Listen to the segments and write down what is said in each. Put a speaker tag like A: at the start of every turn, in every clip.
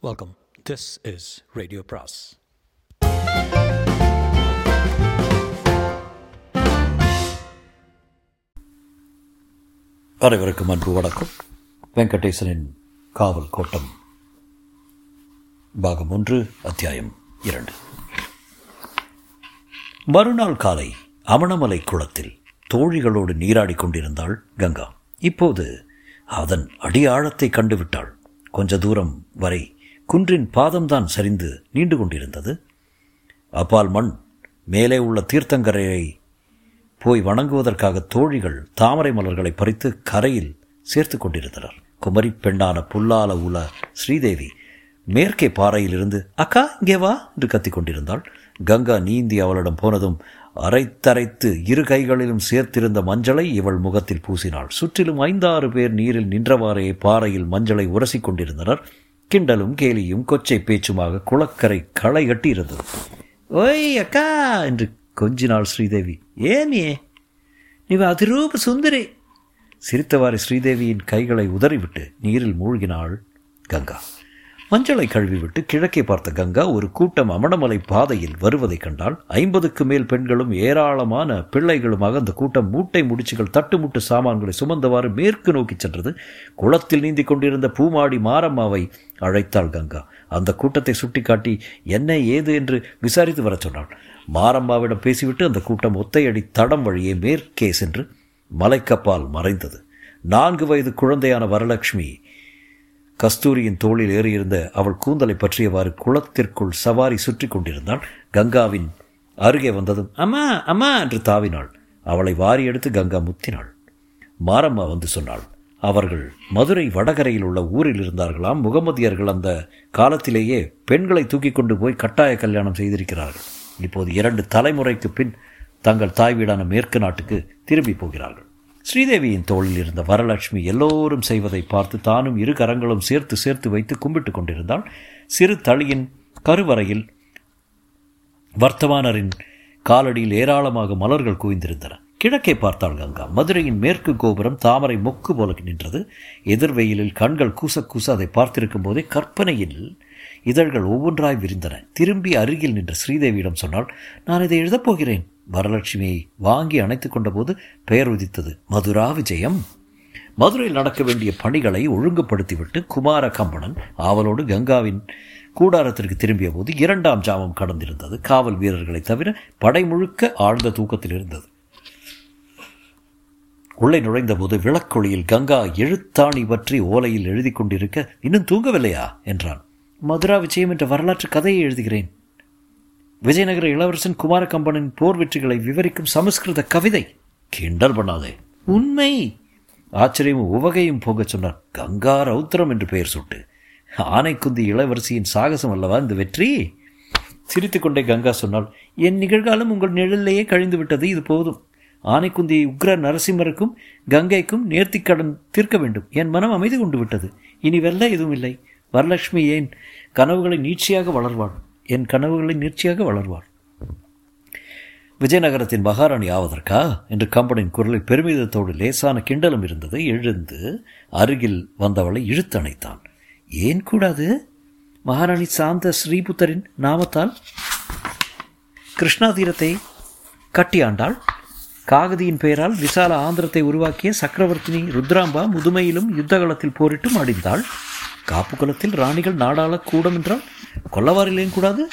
A: Welcome this is radio பிராஸ்
B: அனைவருக்கும் அன்பு வணக்கம். வெங்கடேசனின் காவல் கோட்டம் பாகம் ஒன்று அத்தியாயம் இரண்டு. மறுநாள் காலை அமணமலை குளத்தில் தோழிகளோடு நீராடிக் கொண்டிருந்தாள் கங்கா. இப்போது அதன் அடியாழத்தை கண்டுவிட்டாள். கொஞ்ச தூரம் வரை குன்றின் பாதம்தான் சரிந்து நீண்டு கொண்டிருந்தது. அப்பால் மண் மேலே உள்ள தீர்த்தங்கரையை போய் வணங்குவதற்காக தோழிகள் தாமரை மலர்களை பறித்து கரையில் சேர்த்து கொண்டிருந்தனர். குமரி பெண்ணான புல்லால உல ஸ்ரீதேவி மேற்கே பாறையிலிருந்து அக்கா இங்கே வா என்று கத்திக் கொண்டிருந்தாள். கங்கா நீந்தி அவளிடம் போனதும் அரைத்தரைத்து இரு கைகளிலும் சேர்த்திருந்த மஞ்சளை இவள் முகத்தில் பூசினாள். சுற்றிலும் ஐந்தாறு பேர் நீரில் நின்றவாறே பாறையில் மஞ்சளை உரசிக் கொண்டிருந்தனர். கிண்டலும் கேலியும் கொச்சை பேச்சுமாக குளக்கரை களை கட்டியிருந்தது ஓய் அக்கா! என்று கொஞ்சினாள் ஸ்ரீதேவி. ஏமியே நீ அதிரூப சுந்தரி. சிரித்தவாறு ஸ்ரீதேவியின் கைகளை உதறிவிட்டு நீரில் மூழ்கினாள் கங்கா. மஞ்சளை கழுவிவிட்டு கிழக்கே பார்த்த கங்கா ஒரு கூட்டம் அமணமலை பாதையில் வருவதைக் கண்டால் ஐம்பதுக்கு மேல் பெண்களும் ஏராளமான பிள்ளைகளுமாக அந்த கூட்டம் மூட்டை முடிச்சுகள் தட்டுமுட்டு சாமான்களை சுமந்தவாறு மேற்கு நோக்கி சென்றது. குளத்தில் நீந்தி கொண்டிருந்த பூமாடி மாரம்மாவை அழைத்தாள் கங்கா. அந்த கூட்டத்தை சுட்டிக்காட்டி என்ன ஏது? என்று விசாரித்து வரச் சொன்னாள். மாரம்மாவிடம் பேசிவிட்டு அந்த கூட்டம் ஒத்தையடி தடம் வழியே மேற்கே சென்று மலைக்கப்பால் மறைந்தது. நான்கு வயது குழந்தையான வரலட்சுமி கஸ்தூரியின் தோளில் ஏறியிருந்த அவள் கூந்தலை பற்றியவாறு குளத்திற்குள் சவாரி சுற்றி கொண்டிருந்தாள் கங்காவின் அருகே வந்ததும் அம்மா அம்மா என்று தாவினாள். அவளை வாரி எடுத்து கங்கா முத்தினாள். மாரம்மா வந்து சொன்னாள் அவர்கள் மதுரை வடகரையில் உள்ள ஊரில் இருந்தார்களாம். முகமதியர்கள் அந்த காலத்திலேயே பெண்களை தூக்கி கொண்டு போய் கட்டாய கல்யாணம் செய்திருக்கிறார்கள். இப்போது இரண்டு தலைமுறைக்கு பின் தங்கள் தாய் வீடான மேற்கு நாட்டுக்கு திரும்பி போகிறார்கள். ஸ்ரீதேவியின் தோளில் இருந்த வரலட்சுமி எல்லோரும் செய்வதை பார்த்து தானும் இரு கரங்களும் சேர்த்து சேர்த்து வைத்து கும்பிட்டு கொண்டிருந்தாள். சிறு தளியின் கருவறையில் வர்த்தமானரின் காலடியில் ஏராளமாக மலர்கள் குவிந்திருந்தன. கிழக்கே பார்த்தாள் கங்கா. மதுரையின் மேற்கு கோபுரம் தாமரை மொக்கு போல நின்றது. எதிர்வெயிலில் கண்கள் கூச கூச அதை பார்த்திருக்கும் போதே கற்பனையில் இதழ்கள் ஒவ்வொன்றாய் விரிந்தன. திரும்பி அருகில் நின்ற ஸ்ரீதேவியிடம் சொன்னால் நான் இதை எழுதப் போகிறேன். வரலட்சுமியை வாங்கி அணைத்து கொண்டபோது பெயர் உதித்தது மதுரா விஜயம். மதுரையில் நடக்க வேண்டிய பணிகளை ஒழுங்குபடுத்திவிட்டு குமார கம்பணன் ஆவலோடு கங்காவின் கூடாரத்திற்கு திரும்பிய போது இரண்டாம் ஜாமம் கடந்திருந்தது. காவல் வீரர்களை தவிர படை முழுக்க ஆழ்ந்த தூக்கத்தில் இருந்தது. உள்ளே நுழைந்தபோது விளக்கொளியில் கங்கா எழுத்தாணி பற்றி ஓலையில் எழுதி கொண்டிருக்க இன்னும் தூங்கவில்லையா? என்றான். மதுரா விஜயம் என்ற வரலாற்று கதையை எழுதுகிறேன். விஜயநகர இளவரசன் குமார கம்பனின் போர் வெற்றிகளை விவரிக்கும் சமஸ்கிருத கவிதை. கிண்டல் பண்ணாதே. உண்மை. ஆச்சரியமும் உவகையும் போகச் சொன்னார். கங்கா ரௌத்திரம் என்று பெயர் சுட்டு. ஆனைக்குந்தி இளவரசியின் சாகசம் அல்லவா இந்த வெற்றி? சிரித்துக்கொண்டே கங்கா சொன்னால் என் நிகழ்காலம் உங்கள் நிழலிலேயே கழிந்து விட்டது இது போதும். ஆனைக்குந்தியை உக்ர நரசிம்மருக்கும் கங்கைக்கும் நேர்த்திக்கடன் தீர்க்க வேண்டும். என் மனம் அமைதி கொண்டு விட்டது. இனி வெல்ல எதுவும் இல்லை. வரலட்சுமி ஏன் கனவுகளை நீட்சியாக வளர்வாள்? என் கனவுகளை நீர்ச்சியாக வளர்வார். விஜயநகரத்தின் மகாராணி ஆவதற்கா? என்று கம்பனின் குரலில் பெருமிதத்தோடு லேசான கிண்டலும் இருந்தது. எழுந்து அருகில் வந்தவளை இழுத்தணைத்தான். ஏன் கூடாது? மகாராணி சாந்த ஸ்ரீபுத்தரின் நாமத்தால்? கிருஷ்ணா தீரத்தை கட்டி ஆண்டாள். காகதியின் பெயரால் விசால ஆந்திரத்தை உருவாக்கிய சக்கரவர்த்தினி ருத்ராம்பா முதுமையிலும் யுத்தகலத்தில் போரிட்டும் அடிந்தாள் காப்பு குலத்தில் ராணிகள் நாடாள கூடும் என்றால் கொல்லவாரிலேயும் கூடாது.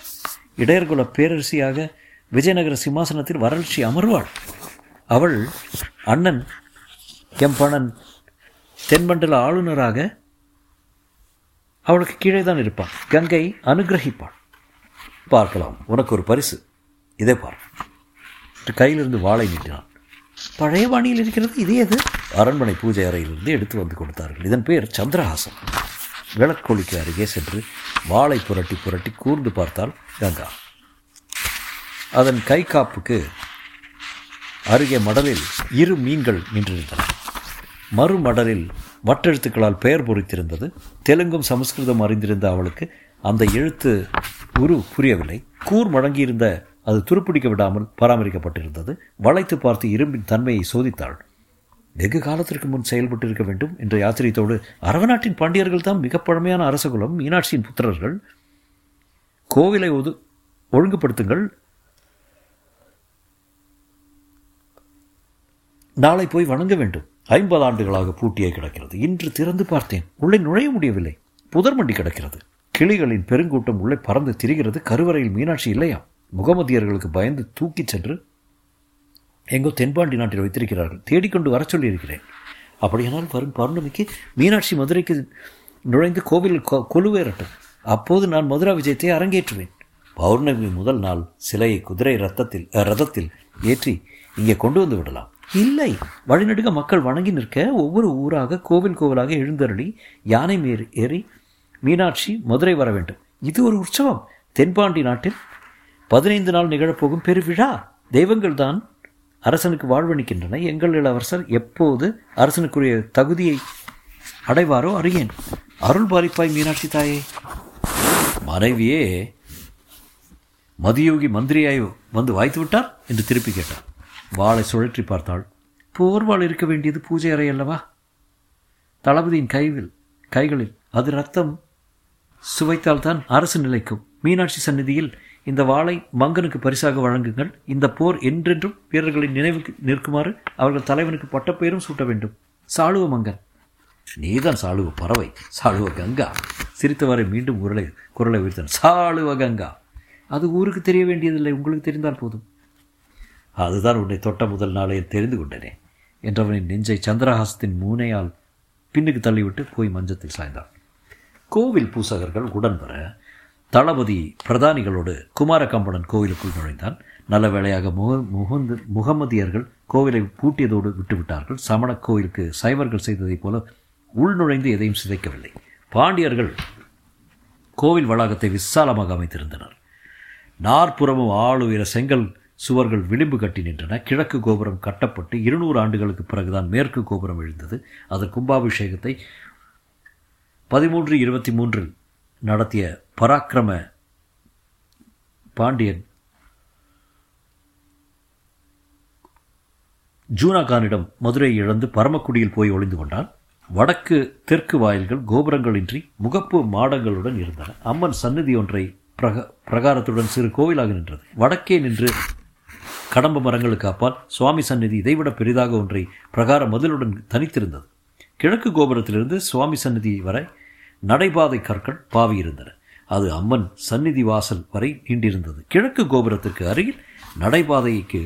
B: இடையர்குல பேரரசியாக விஜயநகர சிம்மாசனத்தில் வறட்சி அமர்வாள். அவள் அண்ணன் கெம்பணன் தென்மண்டல ஆளுநராக அவளுக்கு கீழே தான் இருப்பாள் கங்கை அனுகிரகிப்பாள். பார்க்கலாம். உனக்கு ஒரு பரிசு. இதே பார். கையிலிருந்து வாளை நீட்டினான். பழைய வாணியில் இருக்கிறது. இதே அது. அரண்மனை பூஜை அறையிலிருந்து எடுத்து வந்து கொடுத்தார்கள். இதன் பேர் சந்திரஹாசன். விளக்கொழிக்கு அருகே சென்று வாளை புரட்டி புரட்டி கூர்ந்து பார்த்தால் கங்கா. அதன் கை காப்புக்கு அருகே மடலில் இரு மீன்கள் நின்றிருந்தன. மறுமடலில் வட்டெழுத்துக்களால் பெயர் பொறித்திருந்தது. தெலுங்கும் சமஸ்கிருதம் அறிந்திருந்த அவளுக்கு அந்த எழுத்து உரு புரியவில்லை. கூர் மடங்கியிருந்த அது துருப்பிடிக்க விடாமல் பராமரிக்கப்பட்டிருந்தது. வளைத்து பார்த்து இரும்பின் தன்மையை சோதித்தாள். வெகு காலத்திற்கு முன் செயல்பட்டு இருக்க வேண்டும் என்ற யாத்திரைத்தோடு அரவநாட்டின் பாண்டியர்கள் தான் மிக பழமையான அரசகுலம் மீனாட்சியின் புத்திரர்கள். கோவிலை ஒது ஒழுங்குபடுத்துங்கள். நாளை போய் வணங்க வேண்டும். ஐம்பது ஆண்டுகளாக பூட்டியே கிடக்கிறது. இன்று திறந்து பார்த்தேன். உள்ளே நுழைய முடியவில்லை. புதர்மண்டி கிடக்கிறது. கிளிகளின் பெருங்கூட்டம் உள்ளே பறந்து திரிகிறது. கருவறையில் மீனாட்சி இல்லையா? முகமதியர்களுக்கு பயந்து தூக்கிச் சென்று எங்கோ தென்பாண்டி நாட்டில் வைத்திருக்கிறார்கள். தேடிக்கொண்டு வர சொல்லியிருக்கிறேன். அப்படியானால் வரும் பௌர்ணமிக்கு மீனாட்சி மதுரைக்கு நுழைந்து கோவிலில் கொ கொலுவேறட்டும். அப்போது நான் மதுரா விஜயத்தை அரங்கேற்றுவேன். பௌர்ணமி முதல் நாள் சிலையை குதிரை ரத்தத்தில் ரதத்தில் ஏற்றி இங்கே கொண்டு வந்து விடலாம். இல்லை. வழிநடுக மக்கள் வணங்கி நிற்க ஒவ்வொரு ஊராக கோவில் கோவிலாக எழுந்தருளி யானை மேறி ஏறி மீனாட்சி மதுரை வர வேண்டும். இது ஒரு உற்சவம். தென்பாண்டி நாட்டில் பதினைந்து நாள் நிகழப்போகும் பெருவிழா. தெய்வங்கள் தான் அரசனுக்கு வாழ்வளிக்கின்றன எங்கள் இளவரசர் எப்போது அரசனுக்குரிய தகுதியை அடைவாரோ அறியேன். அருள் பாலிப்பாய் மீனாட்சி தாயே. மனைவியே மதியோகி மந்திரியாய் வந்து வாய்த்து விட்டார் என்று திருப்பி கேட்டார். வாளை சுழற்றி பார்த்தாள். போர்வாள் இருக்க வேண்டியது பூஜை அறை அல்லவா? தளபதியின் கைவில் கைகளில் அது ரத்தம் சுவைத்தால்தான் அரசு நிலைக்கும். மீனாட்சி சந்நிதியில் இந்த வாளை மங்கனுக்கு பரிசாக வழங்குங்கள். இந்த போர் என்றென்றும் வீரர்களின் நினைவுக்கு நிற்குமாறு அவர்கள் தலைவனுக்கு பட்டப்பெயரும் சூட்ட வேண்டும். சாளுவ மங்கன். நீதான் சாளுவ பறவை. சாளுவ கங்கா. சிரித்தவாறு மீண்டும் உருளை குரலை உயர்த்தன் சாளுவ கங்கா. அது ஊருக்கு தெரிய வேண்டியதில்லை. உங்களுக்கு தெரிந்தால் போதும். அதுதான் உன்னை தொட்ட முதல் நாளே தெரிந்து கொண்டனே என்றவனின் நெஞ்சை சந்திரஹாசத்தின் மூனையால் பின்னுக்கு தள்ளிவிட்டு போய் மஞ்சத்தில் சாய்ந்தான். கோவில் பூசகர்கள் உடன் வர தளபதி பிரதானிகளோடு குமாரகம்பணன் கோவிலுக்குள் நுழைந்தான். நல்ல வேளையாக முக முகந்து முகமதியர்கள் கோவிலை பூட்டியதோடு விட்டுவிட்டார்கள். சமணக் கோவிலுக்கு சைவர்கள் செய்ததைப் போல உள் நுழைந்து எதையும் சிதைக்கவில்லை. பாண்டியர்கள் கோவில் வளாகத்தை விசாலமாக அமைத்திருந்தனர். நாற்புறமும் ஆளுயர செங்கல் சுவர்கள் விளிம்பு கட்டி நின்றன. கிழக்கு கோபுரம் கட்டப்பட்டு இருநூறு ஆண்டுகளுக்கு பிறகுதான் மேற்கு கோபுரம் எழுந்தது. அதன் கும்பாபிஷேகத்தை பதிமூன்று இருபத்தி மூன்றில் நடத்திய பராக்கிரம பாண்டியன். ஜூனாகானிடம் மதுரையை இழந்து பரமக்குடியில் போய் ஒளிந்து கொண்டான். வடக்கு தெற்கு வாயில்கள் கோபுரங்களின்றி முகப்பு மாடங்களுடன் இருந்தன. அம்மன் சந்நிதி ஒன்றை பிரக பிரகாரத்துடன் சிறு கோவிலாக நின்றது. வடக்கே நின்று கடம்ப மரங்களுக்கு அப்பால் சுவாமி சந்நிதி இதைவிட பெரிதாக ஒன்றை பிரகார மதிலுடன் தனித்திருந்தது. கிழக்கு கோபுரத்திலிருந்து சுவாமி சந்நிதி வரை நடைபாதை கற்கள் பாவியிருந்தன. அது அம்மன் சந்நிதி வாசல் வரை நீண்டிருந்தது. கிழக்கு கோபுரத்திற்கு அருகில் நடைபாதைக்கு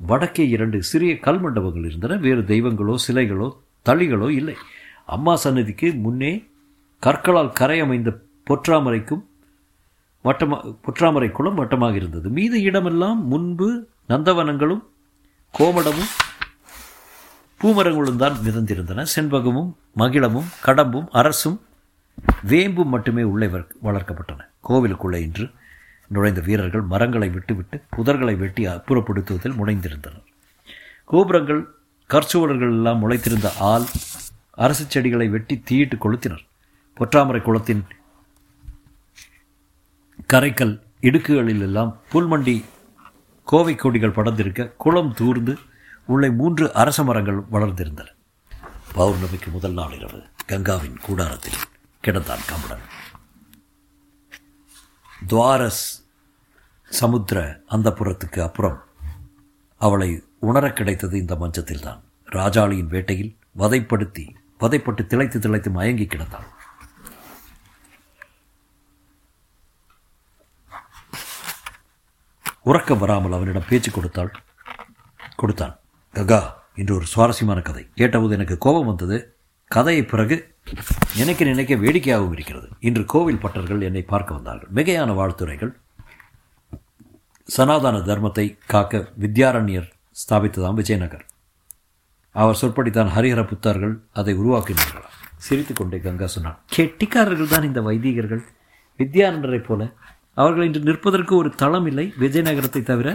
B: வடக்கே இரண்டு சிறிய கல் மண்டபங்கள் இருந்தன. வேறு தெய்வங்களோ சிலைகளோ தளிகளோ இல்லை. அம்மா சந்நிதிக்கு முன்னே கற்களால் கரை அமைந்த பொற்றாமரைக்கும் வட்டமா பொற்றாமரை குளம் வட்டமாக இருந்தது. மீத இடமெல்லாம் முன்பு நந்தவனங்களும் கோமடமும் பூமரங்களும் தான் மிதந்திருந்தன. செண்பகமும் மகிழமும் கடம்பும் அரசும் வேம்பு மட்டுமே உள்ளே வளர்க்கப்பட்டன. கோவிலுக்குள்ளே இன்று நுழைந்த வீரர்கள் மரங்களை விட்டுவிட்டு புதர்களை வெட்டி அப்புறப்படுத்துவதில் முனைந்திருந்தனர். கோபுரங்கள் கற்சுவடர்கள் எல்லாம் முளைத்திருந்த ஆள் அரசு செடிகளை வெட்டி தீயிட்டு கொளுத்தினர். பொற்றாமரை குளத்தின் கரைக்கல் இடுக்குகளில் எல்லாம் புல்மண்டி கோவை கொடிகள் படர்ந்திருக்க குளம் தூர்ந்து உள்ளே மூன்று அரச மரங்கள் வளர்ந்திருந்தன. பௌர்ணமிக்கு முதல் நாள் இரவு கங்காவின் கூடாரத்தில். கிடந்தான் கம்படன். துவாரஸ் சமுத்திர அந்த புறத்துக்கு அப்புறம் அவளை உணர கிடைத்தது இந்த மஞ்சத்தில்தான். ராஜாளியின் வேட்டையில் வதைப்படுத்தி வதைப்பட்டு திளைத்து திளைத்து மயங்கி கிடந்தாள். உறக்கம் வராமல் அவனிடம் பேச்சு கொடுத்தாள். கொடுத்தான். ககா இன்று ஒரு சுவாரஸ்யமான கதை. கேட்டபோது எனக்கு கோபம் வந்தது. கதையை பிறகு நினைக்க நினைக்க வேடிக்கையாகவும் இருக்கிறது. இன்று கோவில் பட்டர்கள் என்னை பார்க்க வந்தார்கள். மிகையான வாழ்த்துறைகள் சனாதன தர்மத்தை காக்க வித்யாரண்யர் ஸ்தாபித்ததாம் விஜயநகர். அவர் சொற்படித்தான் ஹரிஹர புத்தார்கள் அதை உருவாக்கினார்களாம். சிரித்துக்கொண்டே கங்கா சொன்னார் கெட்டிக்காரர்கள் தான் இந்த வைதிகர்கள். வித்யானந்தரை போல அவர்கள் இன்று நிற்பதற்கு ஒரு தளம் இல்லை விஜயநகரத்தை தவிர.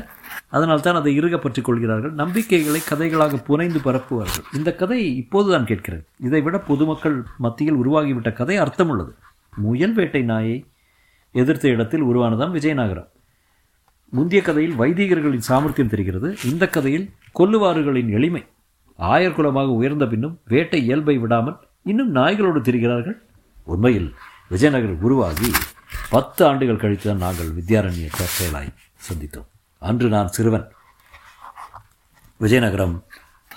B: அதனால் தான் அதை இறுகப்பற்றிக் கொள்கிறார்கள். நம்பிக்கைகளை கதைகளாக புனைந்து பரப்புவார்கள். இந்த கதை இப்போதுதான் கேட்கிறது இதை விட பொதுமக்கள் மத்தியில் உருவாகிவிட்ட கதை அர்த்தமுள்ளது. முயல் வேட்டை நாயை எதிர்த்த இடத்தில் உருவானதான் விஜயநகரம். முந்தைய கதையில் வைதிகர்களின் சாமர்த்தியம் தெரிகிறது. இந்த கதையில் கொல்லுவாறுகளின் எளிமை. ஆயர்குலமாக உயர்ந்த பின்னும் வேட்டை இயல்பை விடாமல் இன்னும் நாய்களோடு திரிகிறார்கள். உண்மையில் விஜயநகர் உருவாகி பத்து ஆண்டுகள் கழித்து தான் நாங்கள் வித்யாரண்ய தற்செயலாய் சந்தித்தோம். அன்று நான் சிறுவன். விஜயநகரம்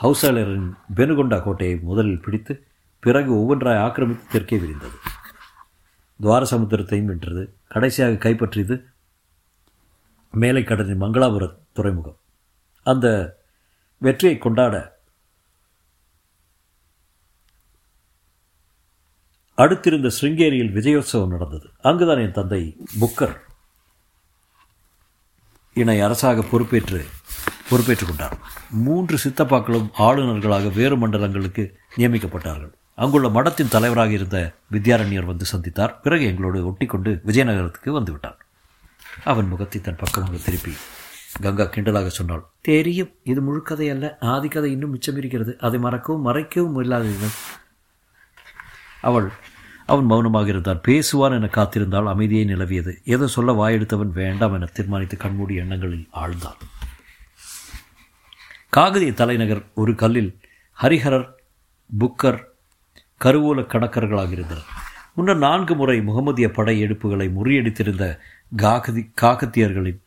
B: ஹவுசாலரின் பெனுகொண்டா கோட்டையை முதலில் பிடித்து பிறகு ஒவ்வொன்றாய் ஆக்கிரமித்து தெற்கே விரிந்தது. துவார சமுத்திரத்தையும் வென்றது. கடைசியாக கைப்பற்றியது மேலை கடலின் மங்களாபுர துறைமுகம். அந்த வெற்றியை கொண்டாட அடுத்திருந்த ஸ்ருங்கேரியில் விஜயோத்சவம் நடந்தது. அங்குதான் என் தந்தை புக்கர் இணை அரசாக பொறுப்பேற்று பொறுப்பேற்றுக் கொண்டார். மூன்று சித்தப்பாக்களும் ஆளுநர்களாக வேறு மண்டலங்களுக்கு நியமிக்கப்பட்டார்கள். அங்குள்ள மடத்தின் தலைவராக இருந்த வித்யாரண்யர் வந்து சந்தித்தார். பிறகு எங்களோடு ஒட்டிக்கொண்டு விஜயநகரத்துக்கு வந்துவிட்டார். அவன் முகத்தை தன் பக்கமாக திருப்பி கங்கா கிண்டலாக சொன்னாள் தெரியும் இது முழுக்கதை அல்ல. ஆதிக்கதை இன்னும் மிச்சம் இருக்கிறது அதை மறக்கவும் மறைக்கவும் இல்லாதீர்கள். அவள் அவன் மௌனமாக இருந்தான். பேசுவான் என காத்திருந்தால் அமைதியை நிலவியது. ஏதோ சொல்ல வாயெடுத்தவன் வேண்டாம் என தீர்மானித்து கண்மூடி எண்ணங்களில் ஆழ்ந்தான். காகதிய தலைநகர் ஒரு கல்லில் ஹரிஹரர் புக்கர் கருவூல கணக்கர்களாக இருந்தனர். முன்னர் நான்கு முறை முகமதிய படை எடுப்புகளை முறியடித்திருந்த காகதி காகத்தியர்களின்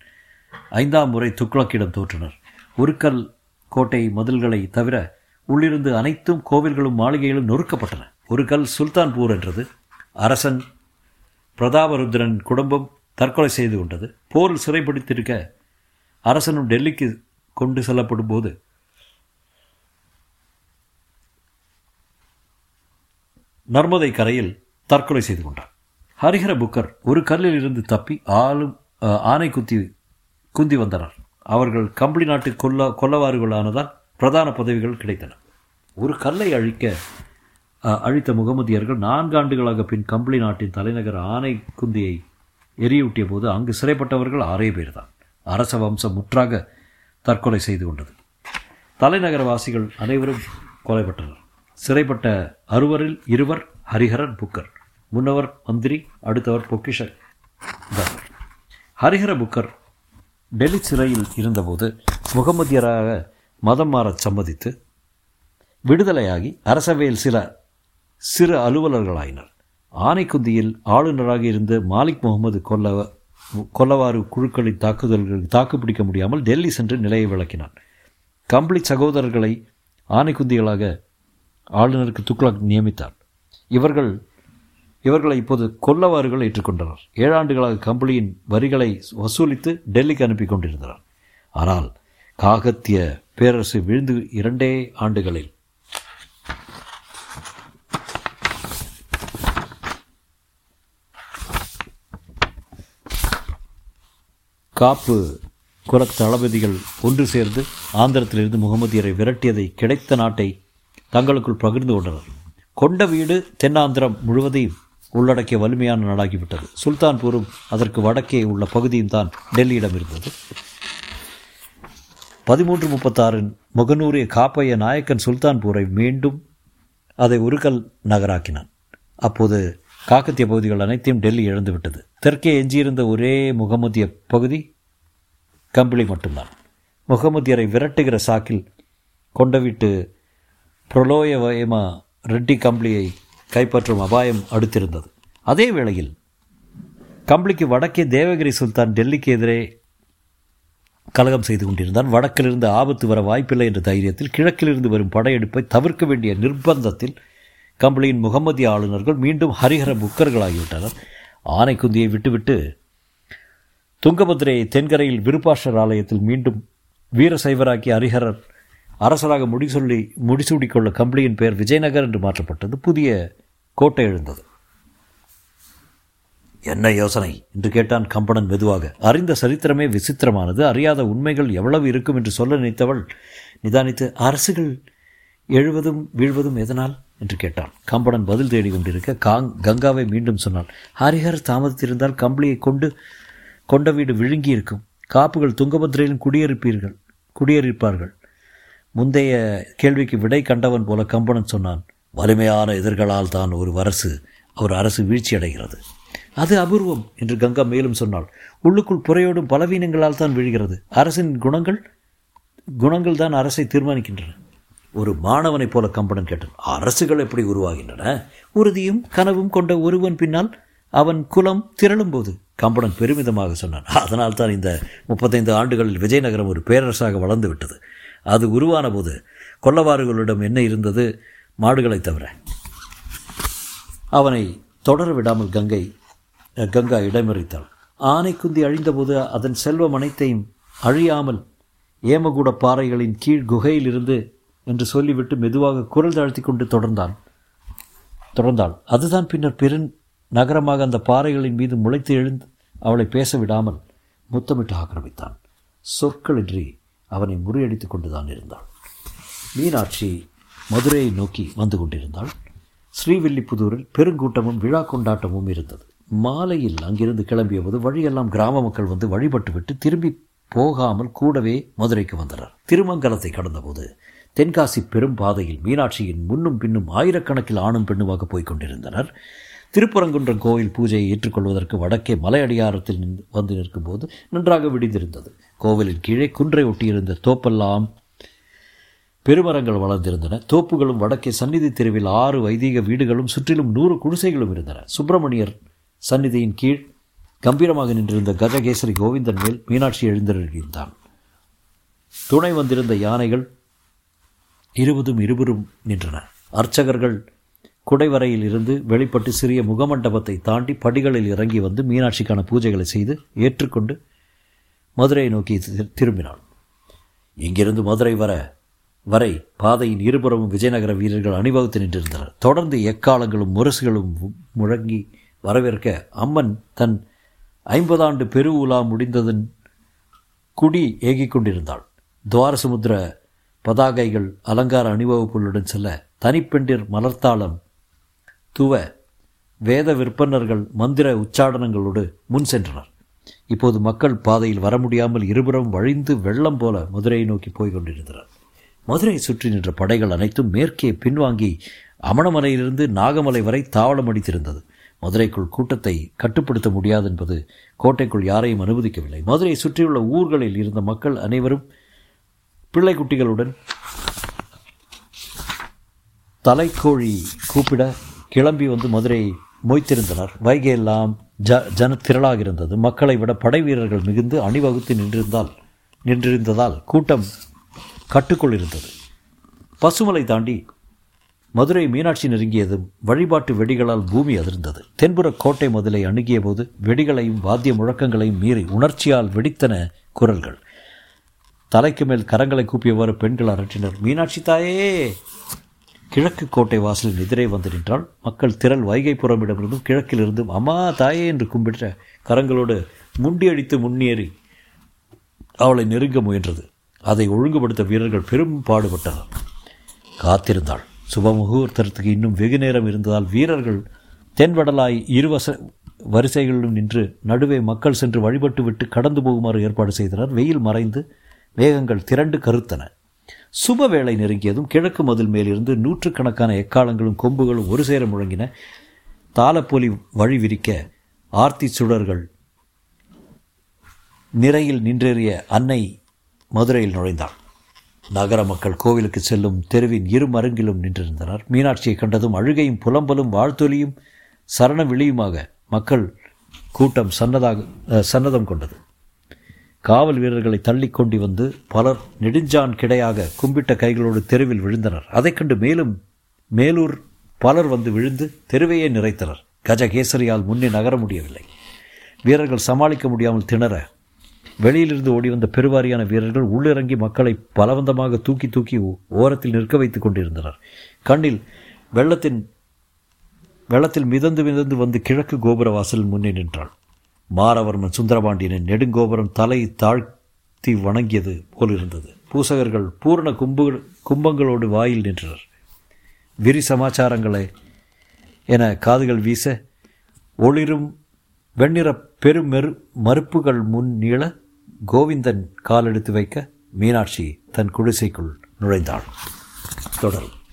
B: ஐந்தாம் முறை துக்ளக்கிடம் தோற்றனர். ஒரு கல் கோட்டை மதில்களை தவிர உள்ளிருந்து அனைத்தும் கோவில்களும் மாளிகைகளும் நொறுக்கப்பட்டன. ஒரு கல் சுல்தான்பூர் என்றது. அரசன் பிரதாபருத்ரன் குடும்பம் தற்கொலை செய்து கொண்டது. போரில் சிறைப்பிடித்திருக்க அரசனும் டெல்லிக்கு கொண்டு செல்லப்படும் போது நர்மதை கரையில் தற்கொலை செய்து கொண்டார் ஹரிஹர புக்கர் ஒரு கல்லில் இருந்து தப்பி ஆளும் ஆனை குத்தி குந்தி வந்தனர். அவர்கள் கம்பளி நாட்டு கொல்ல கொல்லவாறுகளானதால் பிரதான பதவிகள் கிடைத்தன. ஒரு கல்லை அழிக்க அழித்த முகமதியர்கள் நான்கு ஆண்டுகளாக பின் கம்பளி நாட்டின் தலைநகர் ஆனை குந்தியை எரியூட்டிய போது அங்கு சிறைப்பட்டவர்கள் ஆறே பேர் தான் அரச வம்சம் முற்றாக தற்கொலை செய்து கொண்டது. தலைநகரவாசிகள் அனைவரும் கொலைப்பட்டனர் சிறைப்பட்ட அறுவரில் இருவர் ஹரிஹரன் புக்கர் முன்னவர் மந்திரி அடுத்தவர் பொக்கிஷ ஹரிஹர புக்கர் டெல்லி சிறையில் இருந்தபோது முகமதியராக மதம் மாறச் சம்மதித்து விடுதலையாகி அரசவையில் சில சிறு அலுவலர்களாயினர். ஆனைக்குந்தியில் ஆளுநராக இருந்த மாலிக் முகமது கொல்ல கொல்லவாறு குழுக்களின் தாக்குதல்களுக்கு தாக்குப்பிடிக்க முடியாமல் டெல்லி சென்று நிலையை விளக்கினான். கம்பளி சகோதரர்களை ஆனைக்குந்திகளாக ஆளுநருக்கு துக்ளக் நியமித்தார். இவர்கள் இவர்களை இப்போது கொல்லவாறுகள் ஏற்றுக்கொண்டனர். ஏழாண்டுகளாக கம்பளியின் வரிகளை வசூலித்து டெல்லிக்கு அனுப்பி கொண்டிருந்தனர். ஆனால் காகத்திய பேரரசு விழுந்து இரண்டே ஆண்டுகளில். காப்பு குல தளபதிகள் ஒன்று சேர்ந்து ஆந்திரத்திலிருந்து முகமதியரை விரட்டியதை கிடைத்த நாட்டை தங்களுக்குள் பகிர்ந்து கொண்டனர். கொண்ட வீடு தென்னாந்திரம் முழுவதையும் உள்ளடக்கிய வலிமையான நாடாகிவிட்டது. சுல்தான்பூரும் அதற்கு வடக்கே உள்ள பகுதியும் தான் டெல்லியிடம் இருந்தது. பதிமூன்று முப்பத்தாறின் முகநூரிய காப்பைய நாயக்கன் சுல்தான்பூரை மீண்டும் அதை உருக்கல் நகராக்கினான். அப்போது காக்கத்திய பகுதிகள் அனைத்தையும் டெல்லி இழந்துவிட்டது. தெற்கே எஞ்சியிருந்த ஒரே முகமதிய பகுதி கம்பிளி மட்டும்தான். முகமதியரை விரட்டுகிற சாக்கில் கொண்டவிட்டு புரலோயவயமா ரெட்டி கம்பளியை கைப்பற்றும் அபாயம் அடுத்திருந்தது. அதே வேளையில் கம்பளிக்கு வடக்கே தேவகிரி சுல்தான் டெல்லிக்கு எதிரே கலகம் செய்து கொண்டிருந்தான். வடக்கிலிருந்து ஆபத்து வர வாய்ப்பில்லை என்ற தைரியத்தில் கிழக்கிலிருந்து வரும் படையெடுப்பை தவிர்க்க வேண்டிய நிர்பந்தத்தில் கம்பளியின் முகமதிய ஆளுநர்கள் மீண்டும் ஹரிஹர புக்கர்களாகிவிட்டனர். ஆனைக்குந்தியை விட்டுவிட்டு துங்கபத்திரையை தென்கரையில் விருப்பாஷர் ஆலயத்தில் மீண்டும் வீரசைவராக்கி ஹரிஹரர் அரசராக முடிசொல்லி முடிசூடிக்கொள்ள கம்பளியின் பெயர் விஜயநகர் என்று மாற்றப்பட்டது. புதிய கோட்டை எழுந்தது. என்ன யோசனை? என்று கேட்டான் கம்பனன் மெதுவாக. அறிந்த சரித்திரமே விசித்திரமானது. அறியாத உண்மைகள் எவ்வளவு இருக்கும் என்று சொல்ல நினைத்தவள் நிதானித்து அரசுகள் எழுவதும் வீழ்வதும் எதனால்? என்று கேட்டான். கம்பனன் பதில் தேடி கொண்டிருக்க காங் கங்காவை மீண்டும் சொன்னான். ஹரிஹர் தாமதித்திருந்தால் கம்பளியை கொண்டு கொண்ட வீடு விழுங்கி இருக்கும் காப்புகள் துங்கபத்திரையிலும் குடியிருப்பீர்கள் குடியேறிப்பார்கள் முந்தைய கேள்விக்கு விடை கண்டவன் போல கம்பனன் சொன்னான். வலிமையான எதிர்களால் தான் ஒரு அரசு ஒரு அரசு வீழ்ச்சி அடைகிறது அது அபூர்வம் என்று கங்கா மேலும் சொன்னாள். உள்ளுக்குள் புறையோடும் பலவீனங்களால் தான் விழுகிறது. அரசின் குணங்கள் குணங்கள் தான் அரசை தீர்மானிக்கின்றன. ஒரு மாணவனைப் போல கம்படன் கேட்டான். அரசுகள் எப்படி உருவாகின்றன? உறுதியும் கனவும் கொண்ட ஒருவன் பின்னால் அவன் குலம் திரளும் போது கம்படன் பெருமிதமாக சொன்னான். அதனால் தான் இந்த முப்பத்தைந்து ஆண்டுகளில் விஜயநகரம் ஒரு பேரரசாக வளர்ந்து விட்டது. அது உருவான போது கொல்லவாறுகளிடம் என்ன இருந்தது? மாடுகளைத் தவிர. அவனை தொடர விடாமல் கங்கை கங்கா இடமறித்தாள். ஆனைக்குந்தி அழிந்தபோது அதன் செல்வம் அனைத்தையும் அழியாமல் ஏமகூட பாறைகளின் கீழ் குகையில் இருந்து என்று சொல்லிவிட்டு மெதுவாக குரல் தாழ்த்தி கொண்டு தொடர்ந்தான். தொடர்ந்தாள். அதுதான் பின்னர் பெரு நகரமாக அந்த பாறைகளின் மீது முளைத்து எழுந்து அவளை பேச விடாமல் முத்தமிட்டு ஆக்கிரமித்தான். சொற்களின்றி அவனை முறியடித்துக் கொண்டுதான் இருந்தாள். மீனாட்சி மதுரையை நோக்கி வந்து கொண்டிருந்தாள். ஸ்ரீவில்லிபுதூரில் பெருங்கூட்டமும் விழா கொண்டாட்டமும் இருந்தது. மாலையில் அங்கிருந்து கிளம்பிய போது வழியெல்லாம் கிராம மக்கள் வந்து வழிபட்டுவிட்டு திரும்பி போகாமல் கூடவே மதுரைக்கு வந்தனர். திருமங்கலத்தை கடந்தபோது தென்காசி பெரும் பாதையில் மீனாட்சியின் முன்னும் பின்னும் ஆயிரக்கணக்கில் ஆணும் பெண்ணுமாக போய்க் கொண்டிருந்தனர். திருப்பரங்குன்றம் கோயில் பூஜையை ஏற்றுக்கொள்வதற்கு வடக்கே மலையடியாரத்தில் வந்து நிற்கும்போது நன்றாக விடிந்திருந்தது. கோவிலின் கீழே குன்றை ஒட்டியிருந்த தோப்பெல்லாம் பெருமரங்கள் வளர்ந்திருந்தன. தோப்புகளும் வடக்கே சந்நிதி தெருவில் ஆறு வைதீக வீடுகளும் சுற்றிலும் நூறு குடிசைகளும் இருந்தன. சுப்பிரமணியர் சந்நிதியின் கீழ் கம்பீரமாக நின்றிருந்த கஜகேசரி கோவிந்தன் மேல் மீனாட்சி எழுந்திருந்தான் துணை வந்திருந்த யானைகள் இருபதும் இருபரும் நின்றன. அர்ச்சகர்கள் குடைவரையில் இருந்து வெளிப்பட்டு சிறிய முகமண்டபத்தை தாண்டி படிகளில் இறங்கி வந்து மீனாட்சிக்கான பூஜைகளை செய்து ஏற்றுக்கொண்டு மதுரையை நோக்கி தி- திரும்பினாள். இங்கிருந்து மதுரை வர வரை பாதையின் இருபுறமும் விஜயநகர வீரர்கள் அணிவகுத்து நின்றிருந்தனர். தொடர்ந்து எக்காலங்களும் முரசுகளும் முழங்கி வரவேற்க அம்மன் தன் ஐம்பதாண்டு பெரு உலா முடிந்ததன் குடி ஏகிக் கொண்டிருந்தாள். துவாரசமுத்திர பதாகைகள் அலங்கார அணிவகுப்புகளுடன் செல்ல தனிப்பெண்டிர் மலர்த்தாளம் துவ வேத விற்பனர்கள் மந்திர உச்சாடனங்களோடு முன் சென்றனர். இப்போது மக்கள் பாதையில் வர முடியாமல் இருபுறம் வழிந்து வெள்ளம் போல மதுரையை நோக்கி போய் கொண்டிருந்தனர். மதுரையை சுற்றி நின்ற படைகள் அனைத்தும் மேற்கே பின்வாங்கி அமணமலையிலிருந்து நாகமலை வரை தாவளம் அடித்திருந்தது. மதுரைக்குள் கூட்டத்தை கட்டுப்படுத்த முடியாது என்பது கோட்டைக்குள் யாரையும் அனுமதிக்கவில்லை. மதுரையை சுற்றியுள்ள ஊர்களில் இருந்த மக்கள் அனைவரும் பிள்ளை குட்டிகளுடன் தலைக்கோழி கூப்பிட கிளம்பி வந்து மதுரையை மொய்த்திருந்தனர். வைகையெல்லாம் ஜ ஜன திரளாக இருந்தது. மக்களை விட படை வீரர்கள் மிகுந்து அணிவகுத்து நின்றிருந்தால் நின்றிருந்ததால் கூட்டம் கட்டுக்குள் இருந்தது. பசுமலை தாண்டி மதுரை மீனாட்சி நெருங்கியதும் வழிபாட்டு வெடிகளால் பூமி அதிர்ந்தது. தென்புற கோட்டை மதிலை அணுகிய போது வெடிகளையும் வாத்திய முழக்கங்களையும் மீறி உணர்ச்சியால் வெடித்தன குரல்கள். தலைக்கு மேல் கரங்களை கூப்பியவாறு பெண்கள் அரற்றினர் மீனாட்சி தாயே! கிழக்கு கோட்டை வாசலில் எதிரே வந்து நின்றால் மக்கள் திரள் வைகை புறமிடமிருந்தும் கிழக்கிலிருந்தும் அம்மா தாயே! என்று கும்பிட்ட கரங்களோடு முண்டியடித்து முன்னேறி அவளை நெருங்க முயன்றது. அதை ஒழுங்குபடுத்த வீரர்கள் பெரும் பாடுபட்டனர். காத்திருந்தாள். சுபமுகூர்த்தத்துக்கு இன்னும் வெகு நேரம் இருந்ததால் வீரர்கள் தென்வடலாய் இருவச வரிசைகளிலும் நின்று நடுவே மக்கள் சென்று வழிபட்டு விட்டு கடந்து போகுமாறு ஏற்பாடு செய்தனர். வெயில் மறைந்து மேகங்கள் திரண்டு கருத்தன. சுப வேளை நெருங்கியதும் கிழக்கு மதில் மேலிருந்து நூற்றுக்கணக்கான எக்காலங்களும் கொம்புகளும் ஒரு சேர முழங்கின. தாளப்பொலி வழி விரிக்க ஆர்த்தி சுடர்கள் நிறையில் நின்றேறிய அன்னை மதுரையில் நுழைந்தாள். நகர மக்கள் கோவிலுக்கு செல்லும் தெருவின் இரு மருங்கிலும் நின்றிருந்தனர். மீனாட்சியை கண்டதும் அழுகையும் புலம்பலும் வாழ்த்தொலியும் சரண விழியுமாக மக்கள் கூட்டம் சன்னதாக சன்னதம் கொண்டது. காவல் வீரர்களை தள்ளி கொண்டு வந்து பலர் நெடுஞ்சான் கிடையாக கும்பிட்ட கைகளோடு தெருவில் விழுந்தனர். அதைக் கண்டு மேலும் மேலூர் பலர் வந்து விழுந்து தெருவையே நிறைத்தனர். கஜகேசரியால் முன்னே நகர முடியவில்லை. வீரர்கள் சமாளிக்க முடியாமல் திணற வெளியிலிருந்து ஓடி வந்த பெருவாரியான வீரர்கள் உள்ளிறங்கி மக்களை பலவந்தமாக தூக்கி தூக்கி ஓரத்தில் நிற்க வைத்துக் கொண்டிருந்தனர். கண்ணில் வெள்ளத்தின் வெள்ளத்தில் மிதந்து மிதந்து வந்து கிழக்கு கோபுர வாசல் முன்னே நின்றாள். மாரவர்மன் சுந்தரபாண்டியனின் நெடுங்கோபுரம் தலை தாழ்த்தி வணங்கியது போலிருந்தது. பூசகர்கள் பூரண கும்பு கும்பங்களோடு வாயில் நின்றனர். விரி சமாச்சாரங்களை என காதுகள் வீச ஒளிரும் வெண்ணிற பெருமெரு மறுப்புகள் முன் நீள கோவிந்தன் காலெடுத்து வைக்க மீனாட்சி தன் குடிசைக்குள் நுழைந்தாள். தொடரும்.